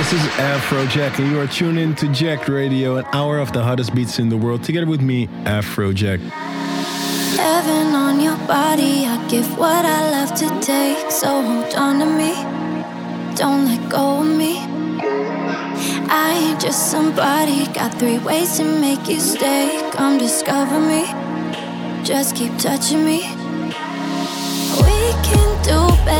This is Afrojack, and you are tuned in to Jacked Radio, an hour of the hottest beats in the world, together with me, Afrojack. Heaven on your body, I give what I love to take, so hold on to me. Don't let go of me. I ain't just somebody, got three ways to make you stay. Come discover me, just keep touching me. We can do better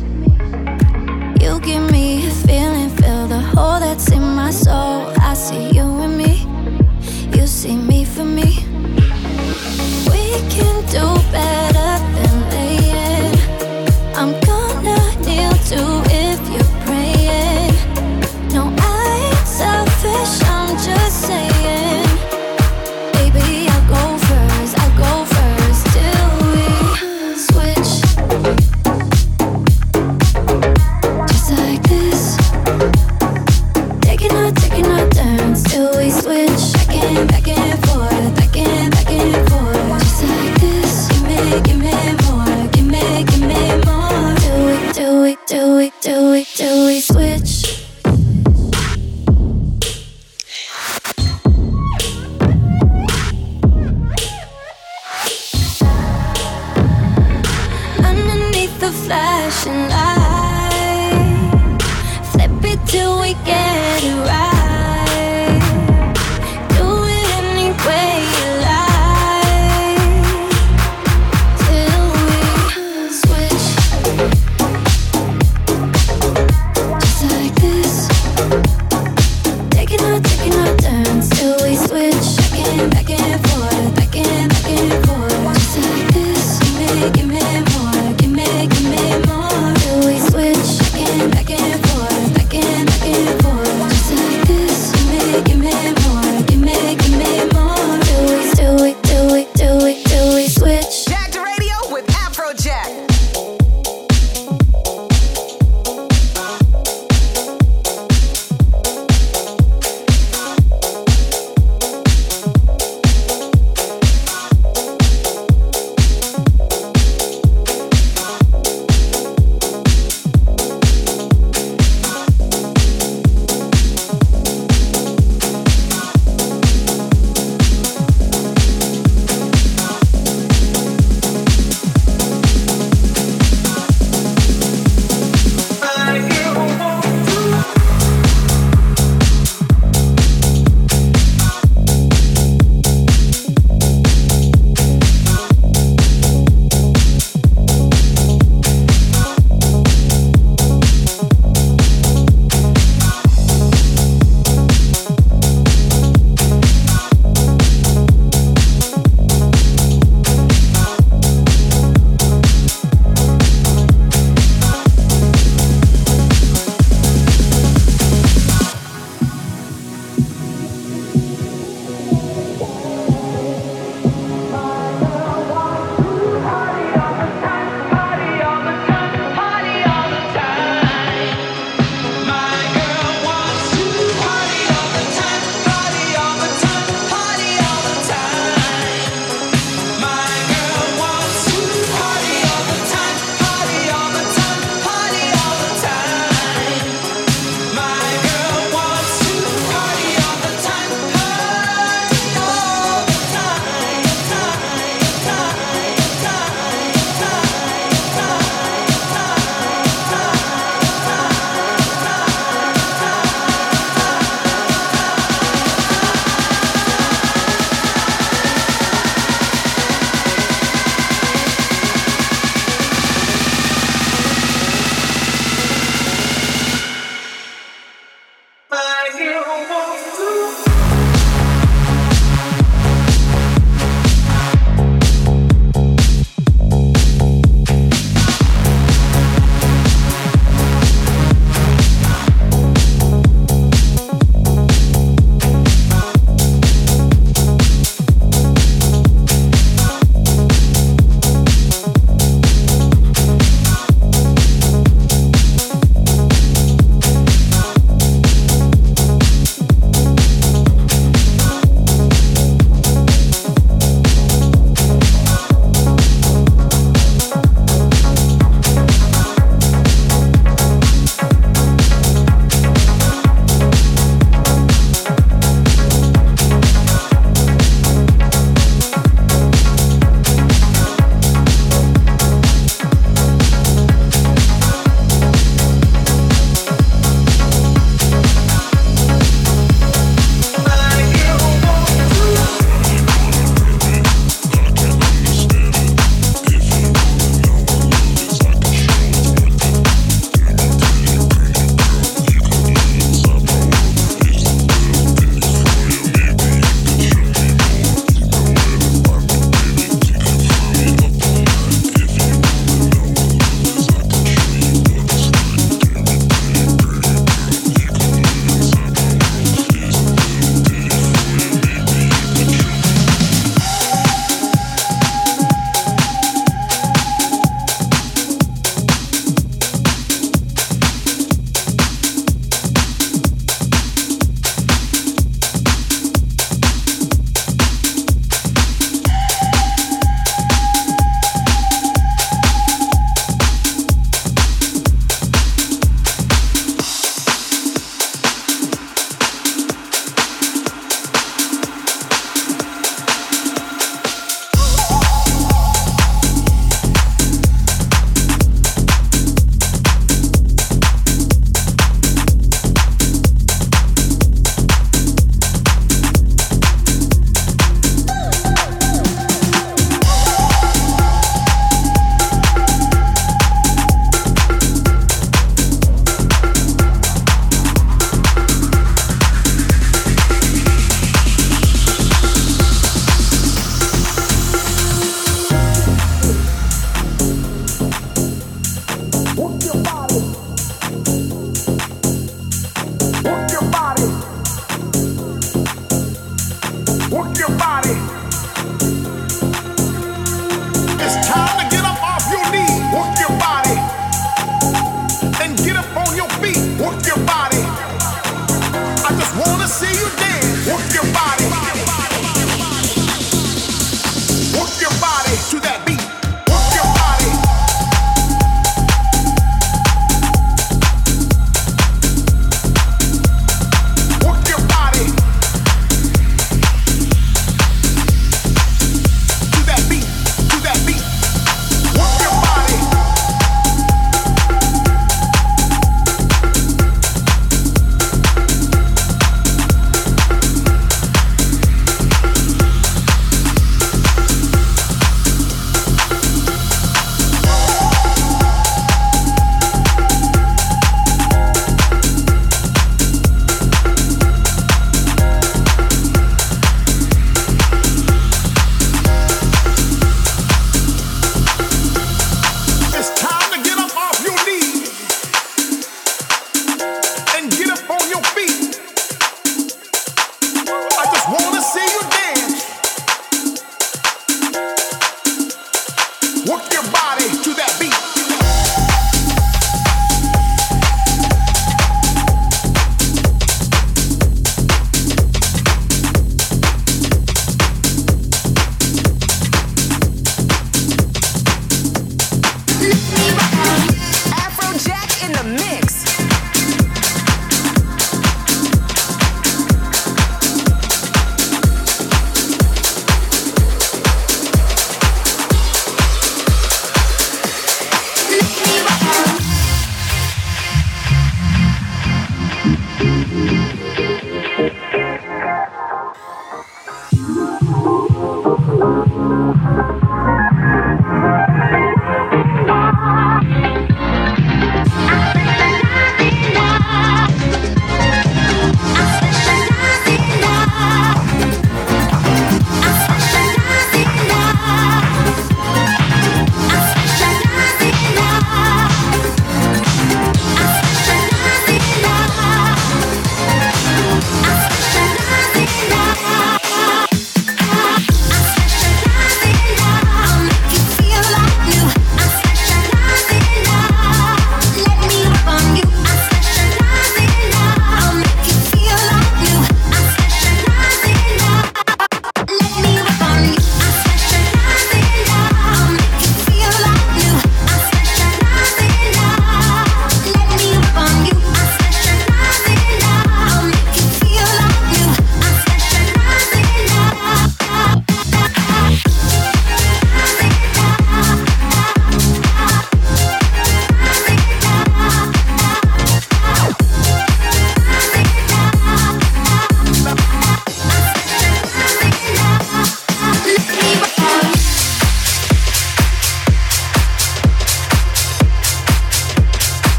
that's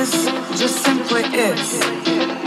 is just simply is.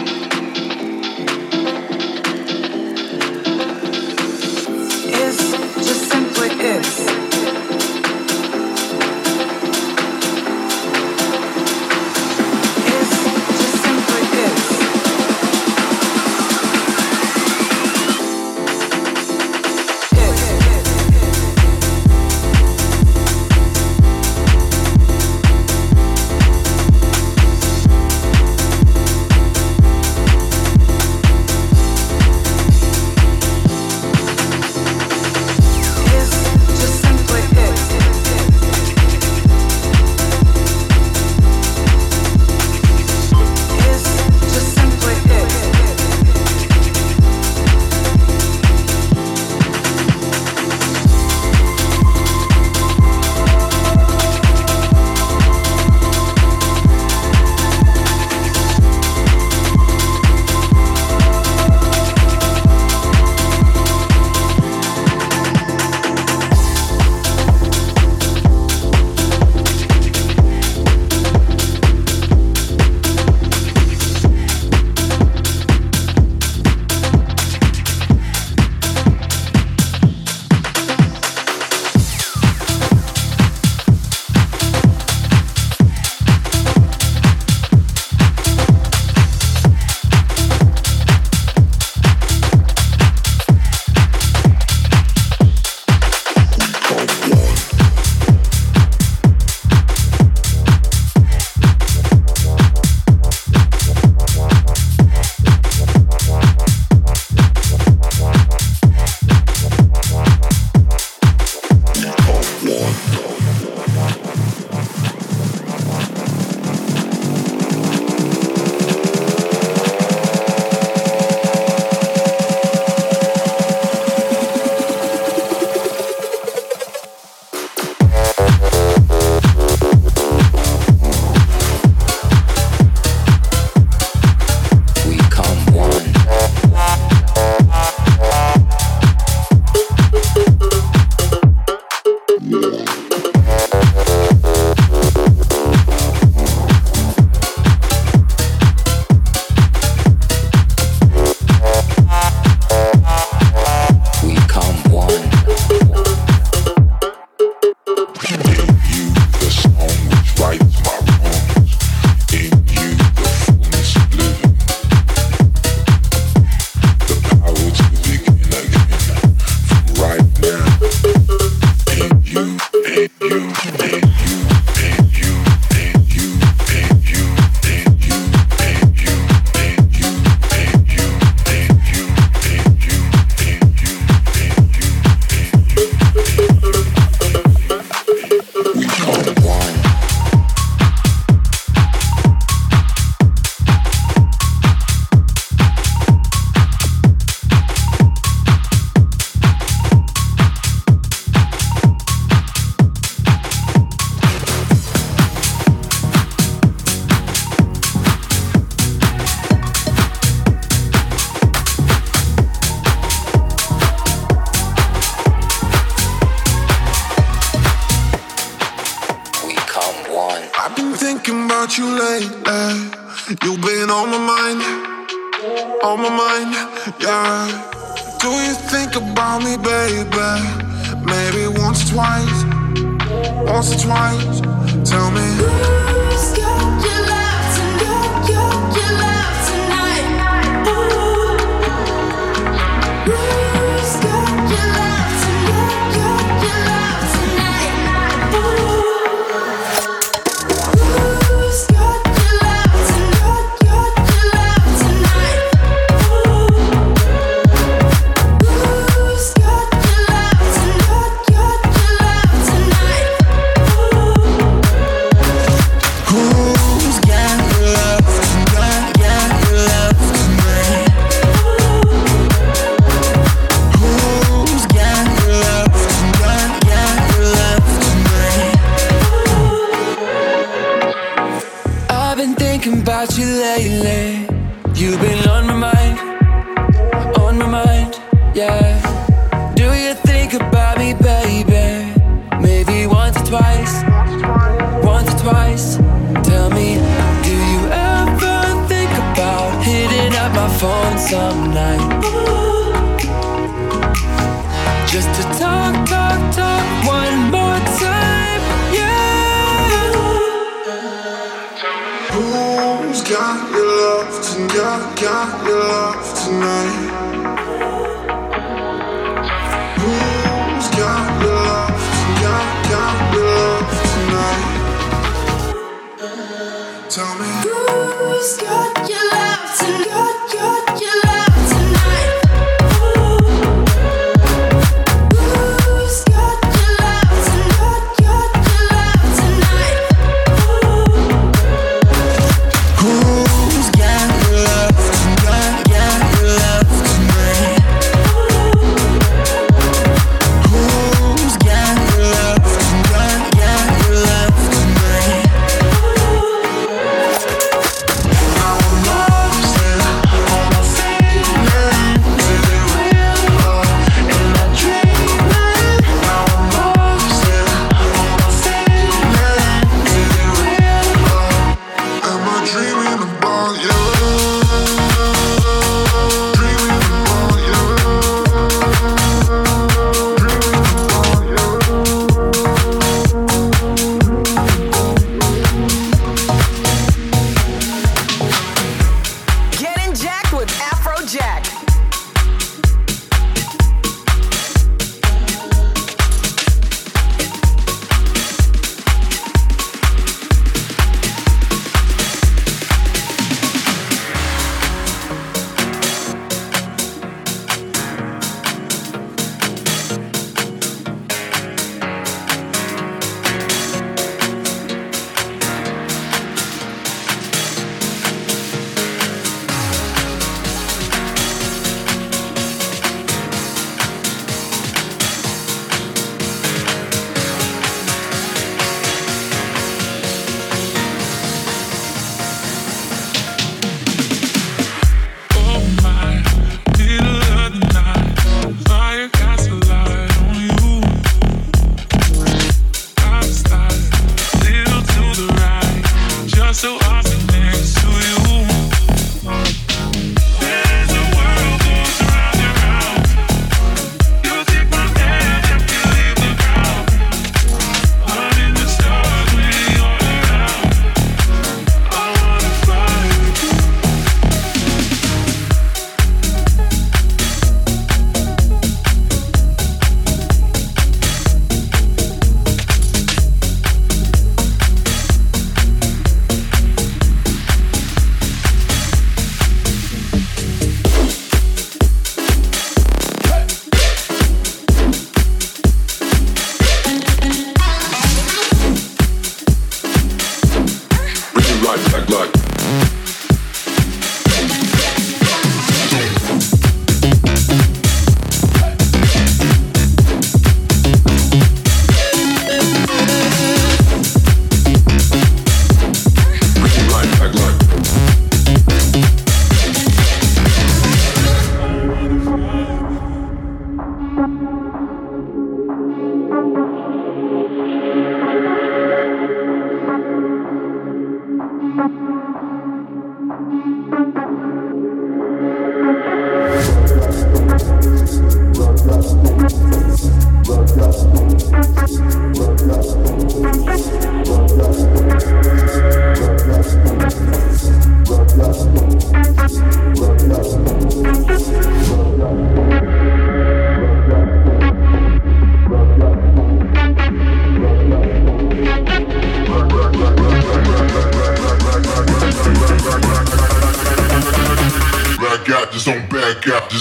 with you lately. Eh? You've been on my mind, on my mind, yeah. Do you think about me, baby? Maybe once or twice, once or twice. Tell me. Tell me. Who's got your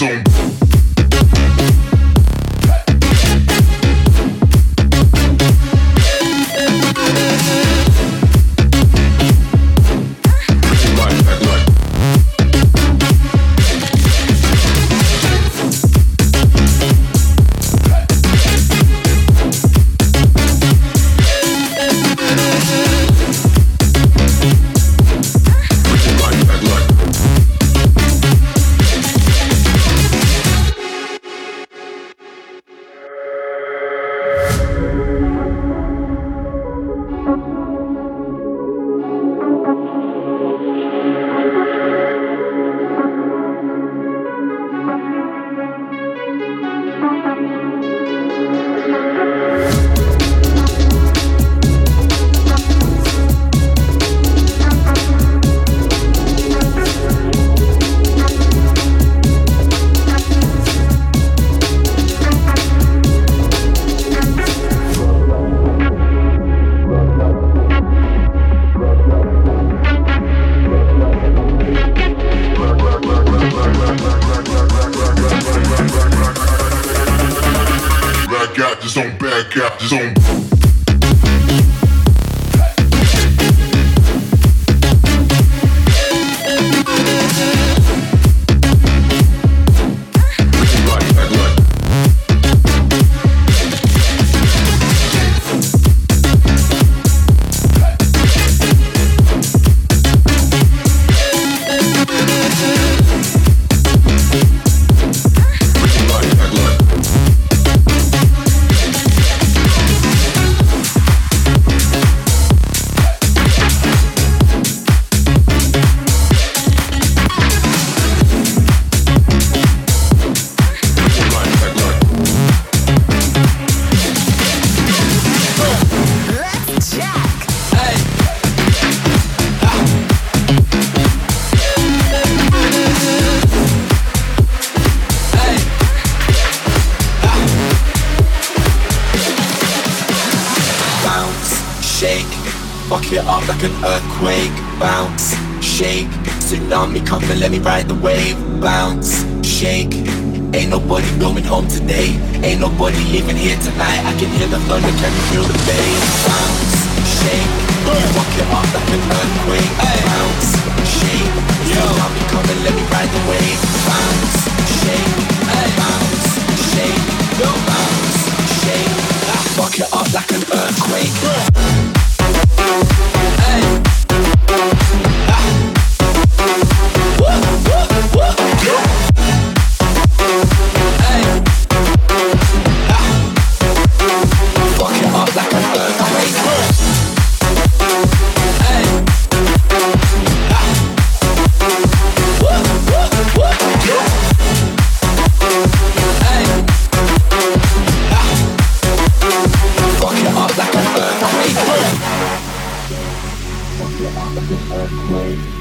back nobody leaving here tonight. I can hear the thunder, can you feel the bass? Bounce, shake, fuck it up like an earthquake,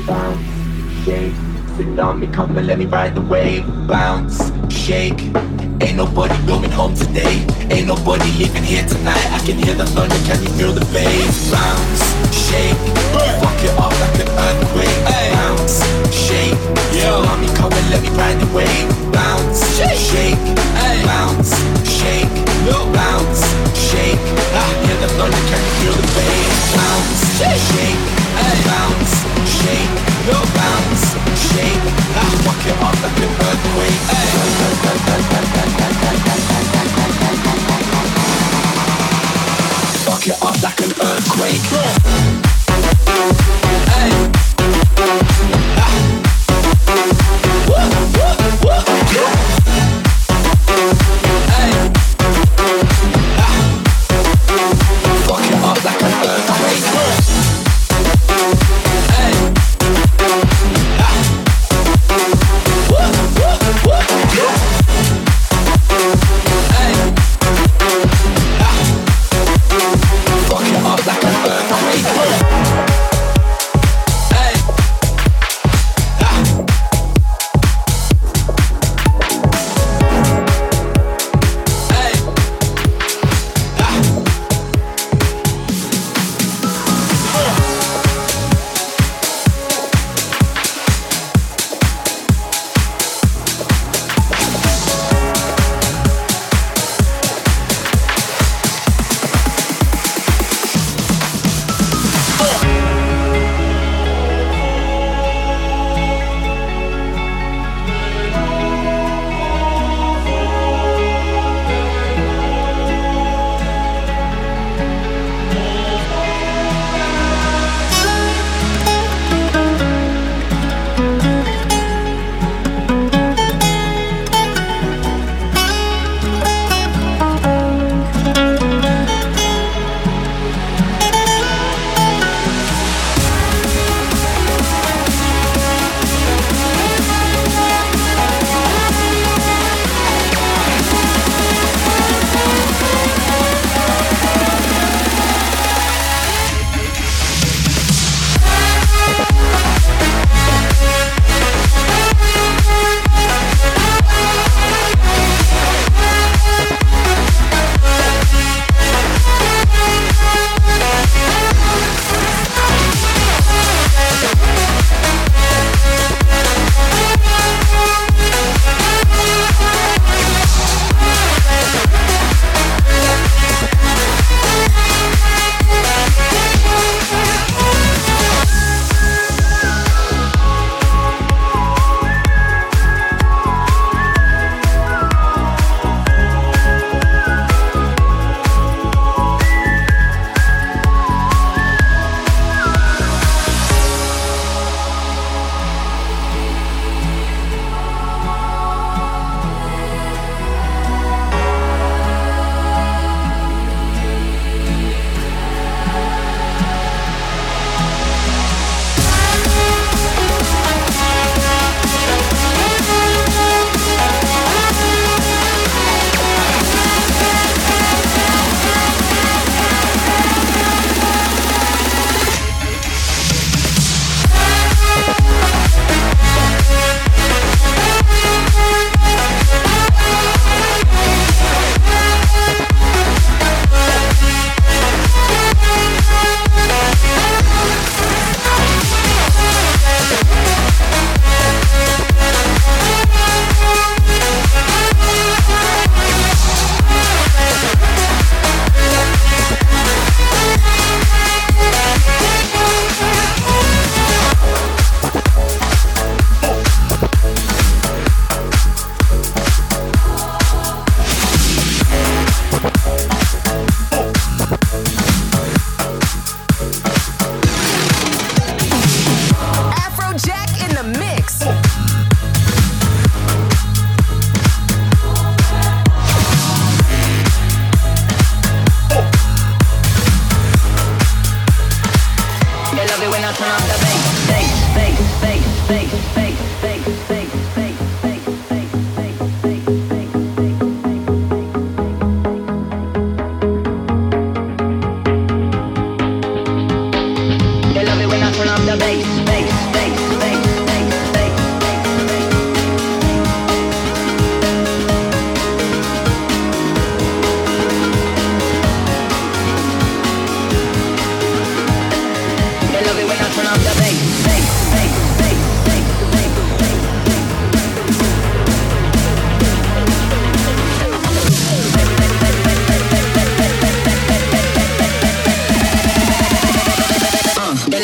Bounce, shake, tsunami come and let me ride the wave. Bounce, shake. Ain't nobody going home today. Ain't nobody leaving here tonight. I can hear the thunder, can you feel the bass? Bounce, shake. Fuck it like an earthquake. Bounce, shake. Tsunami come and let me ride the wave. Bounce, shake. Bounce, shake. Bounce, shake. I hear the thunder, can you feel the bass? Bounce, shake. Bounce, Bounce, shake. I fuck like an earthquake. Fuck like an earthquake.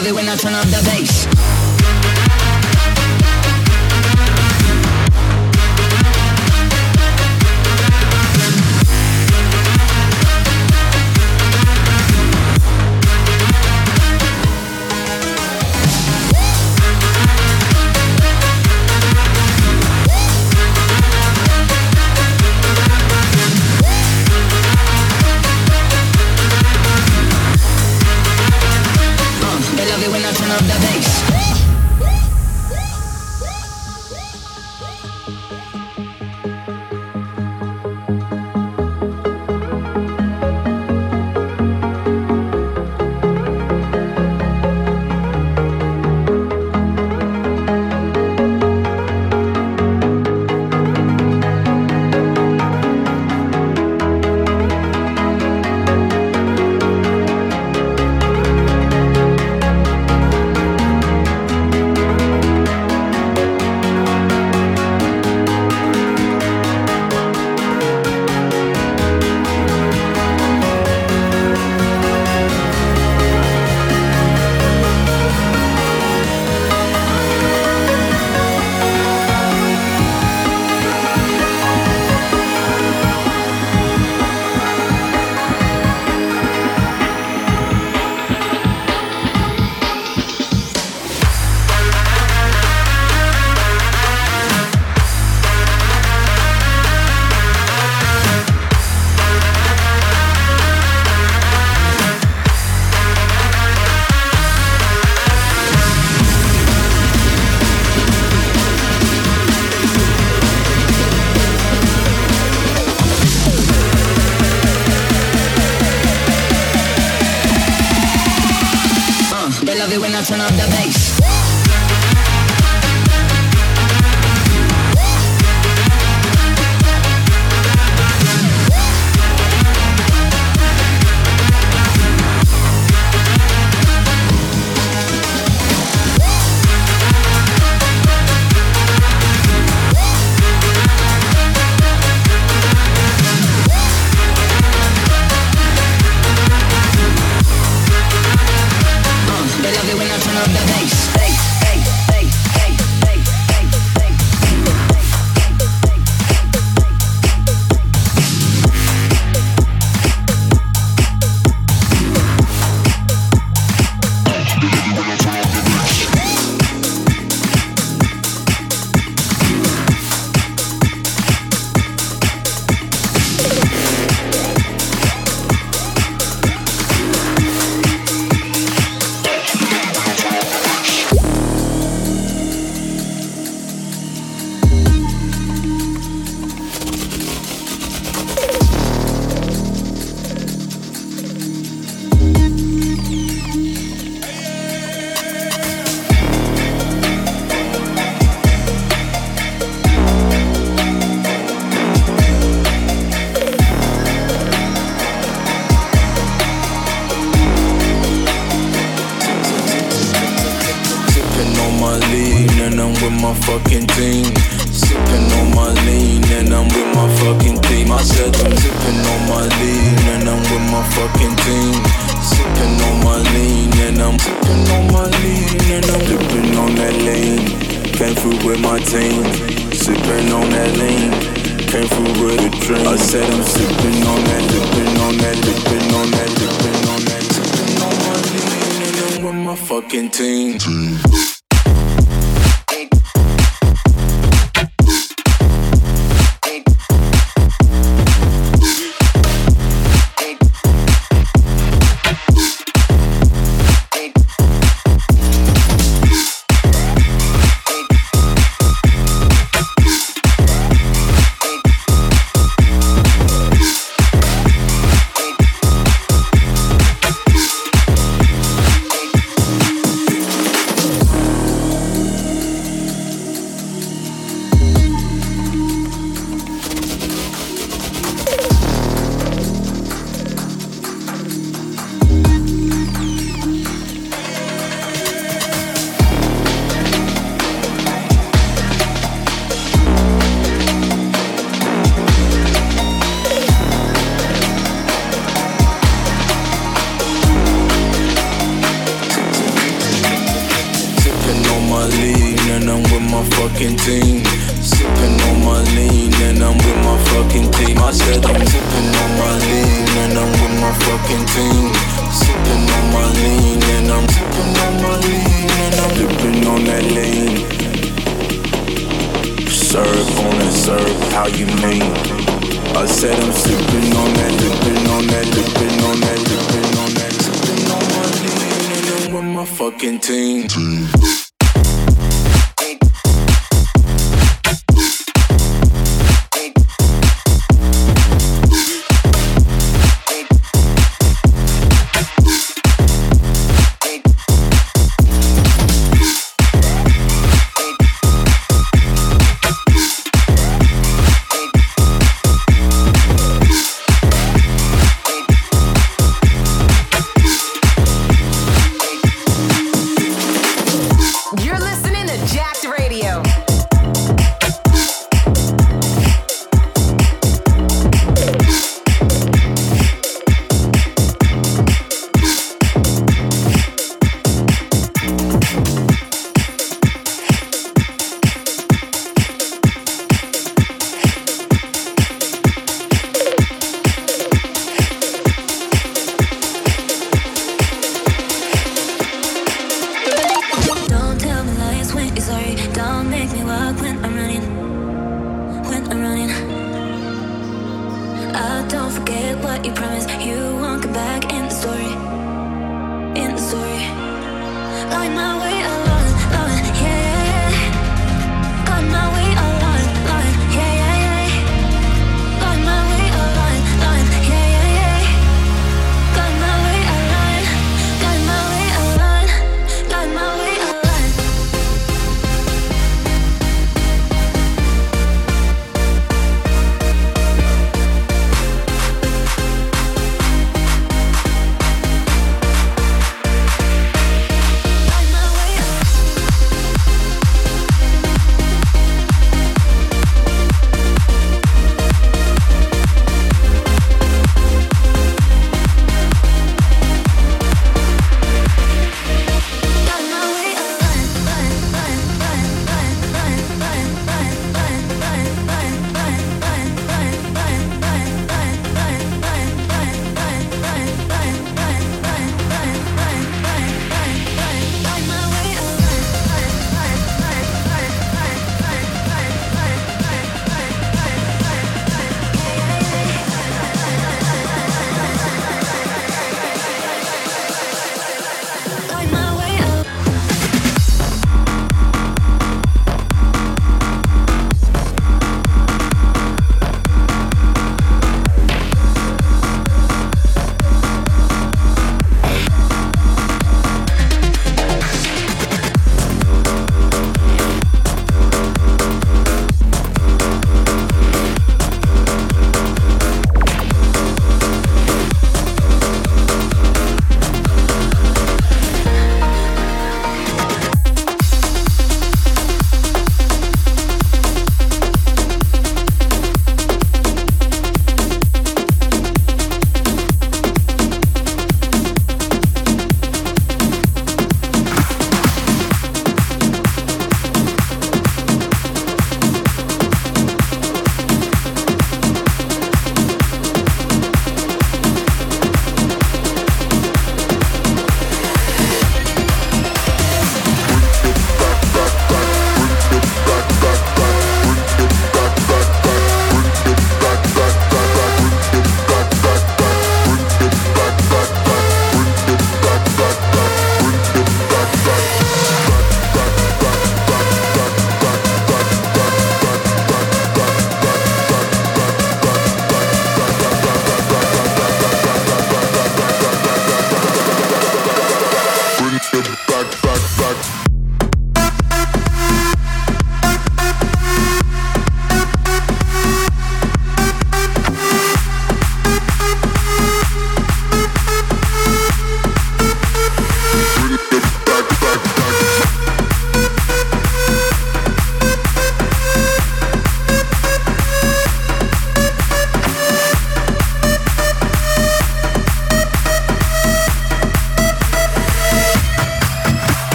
Love it when I turn up the bass. Turn up the bass. With my team. Sipping on that lean. Came through with a dream. I said I'm sipping on that, sipping on that, sipping on that, sipping on that, sipping on my lean and I'm with my fucking team. my my fucking team. You're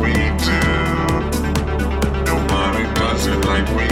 we do. Nobody does it like we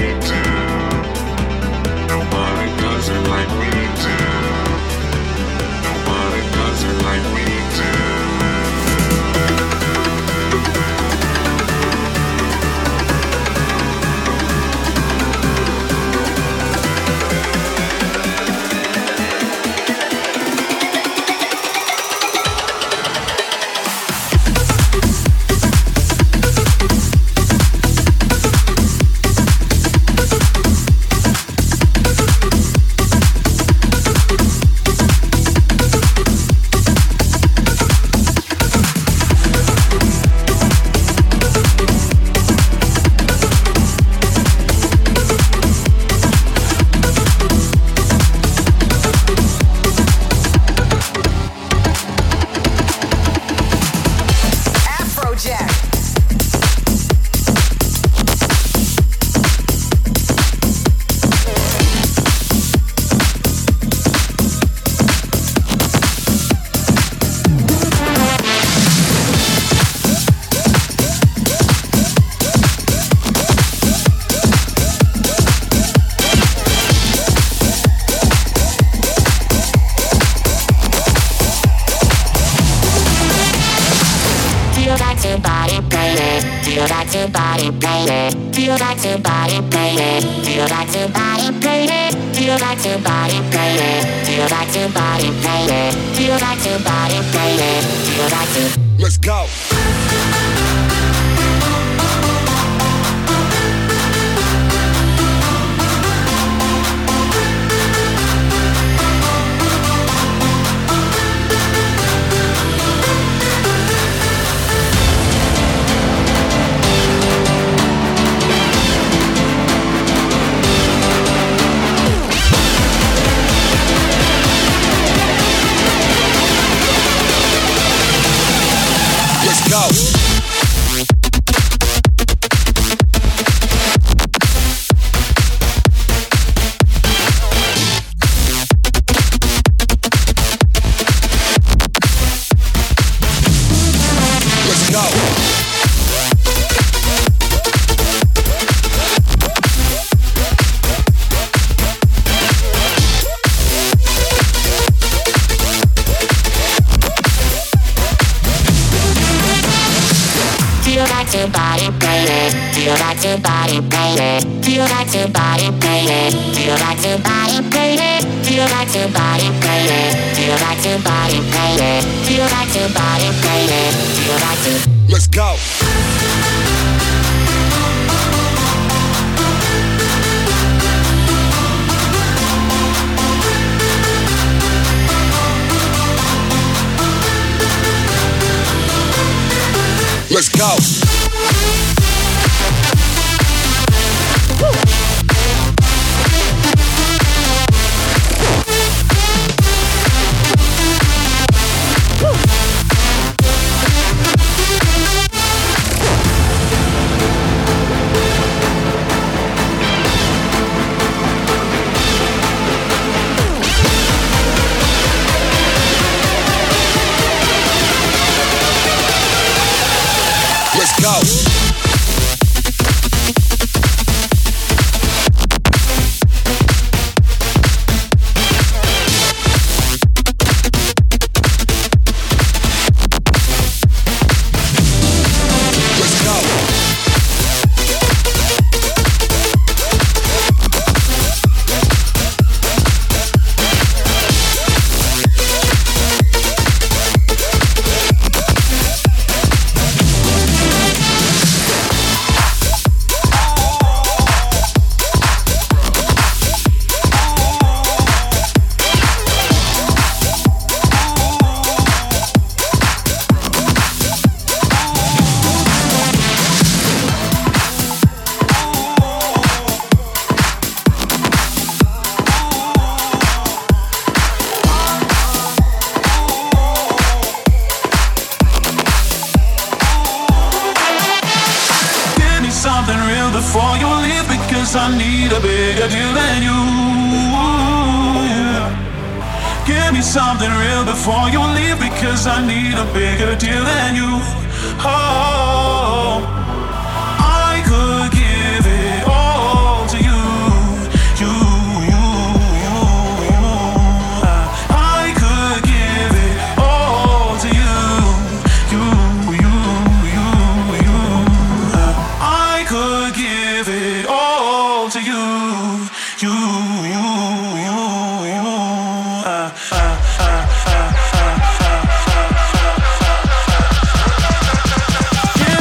Give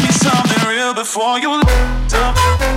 me something real before you lift up.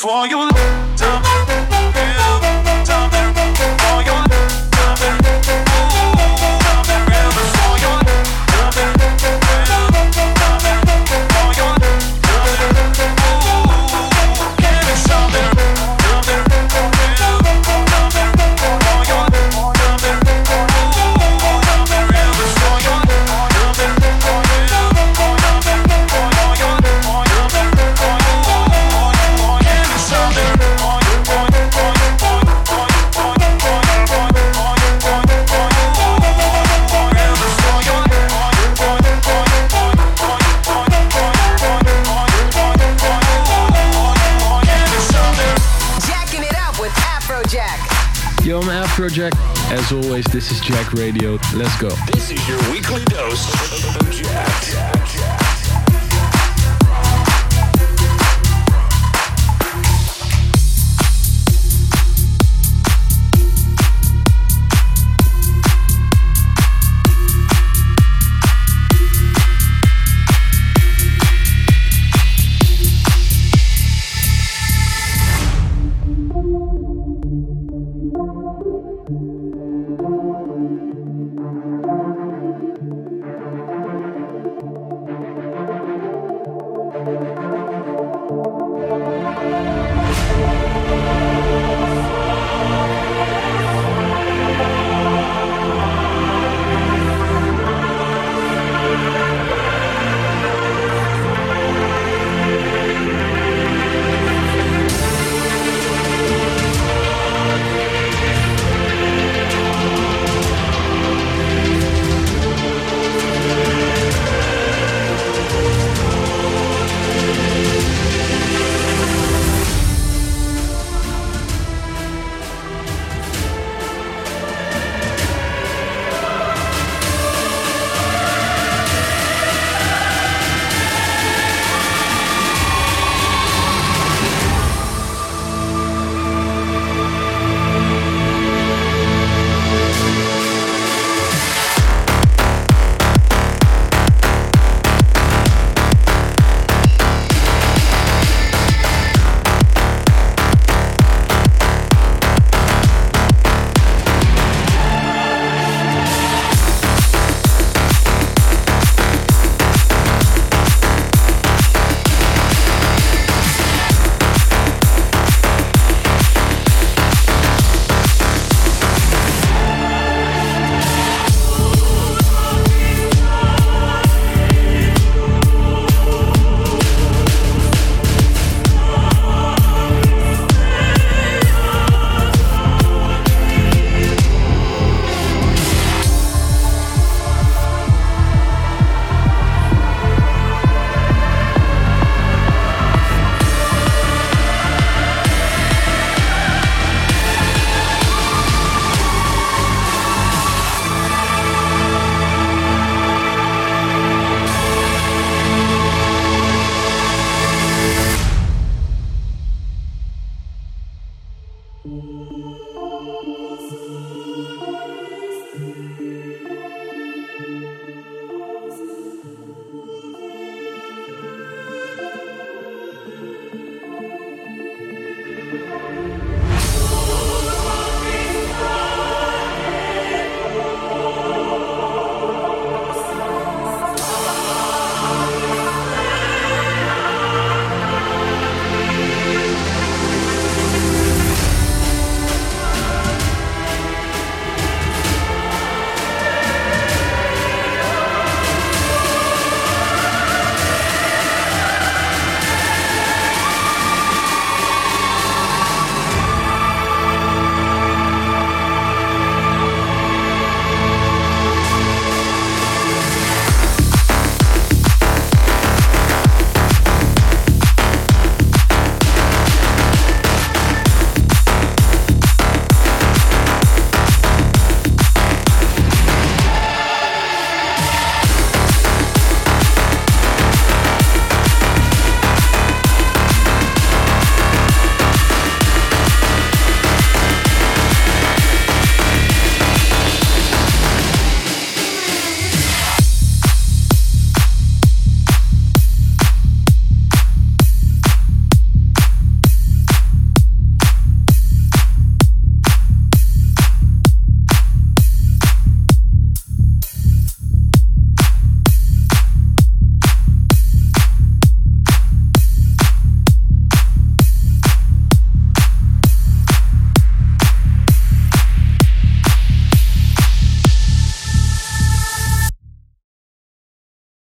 for you. Project. As always, this is Jacked Radio. Let's go. This is your weekly dose